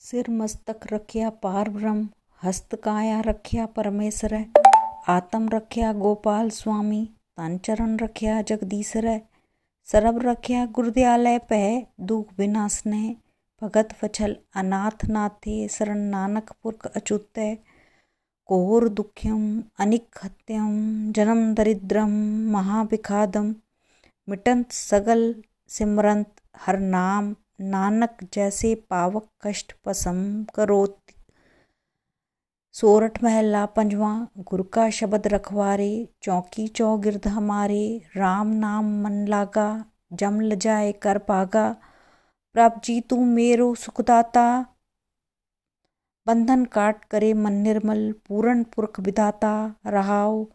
सिर मस्तक रखिया पार ब्रह्म, हस्त काया रखिया परमेश्वर, आत्म रखिया गोपाल स्वामी, तन चरण रखिया जगदीशर सरब रखिया गुरुदयालय पह दुख विनाशने भगत फछल अनाथ नाथे, शरण नानक पुरख अच्युत कोर दुख्यम, अनिक हत्यम, जन्म दरिद्रम महाविखादम मिटंत सगल सिमरंत हर नाम नानक जैसे पावक कष्ट पसम करोत। सोरठ महला पंजवा, गुरु का शब्द रखवारे, चौकी चौ चौगिर्द हमारे, राम नाम मन लागा, जम ल जाए कर पागा। प्रभ जी तू मेरो सुखदाता, बंधन काट करे मन निर्मल पूर्ण पुरख विधाता, रहाओ।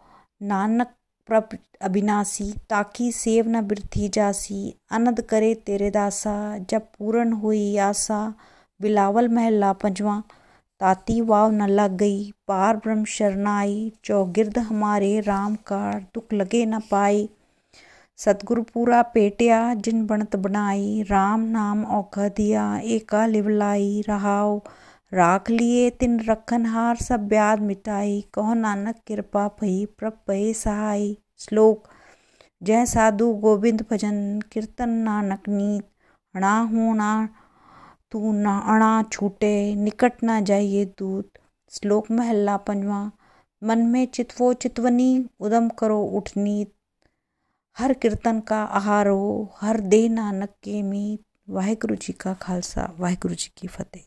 नानक प्रभ अविनाशी ताकि सेव न बिरथी जासी अनद करे तेरे दासा जब पूर्ण हुई आशा बिलावल महला पंजवा ताती वाव न लग गई पार ब्रह्म शरणाई चौगिर्द हमारे राम का दुख लगे न पाई सतगुरु पूरा पेटिया जिन बनत बनाई राम नाम औखा दिया एका लिवलाई रहाओ राख लिए तिन रखन हार सब ब्याद मिटाई कहो नानक कृपा भई प्रभ भय सहाय श्लोक। जय साधु गोविंद भजन कीर्तन नानक नीत। अणा होना तू ना अणा छूटे, निकट ना जाइए दूत। श्लोक महला पंजवा। मन में चितवो चितवनी, उदम करो उठनीत हर कीर्तन का आहार हो हर दे नानक के मीत। वाहिगुरु जी का खालसा, वाहिगुरु जी की फतेह।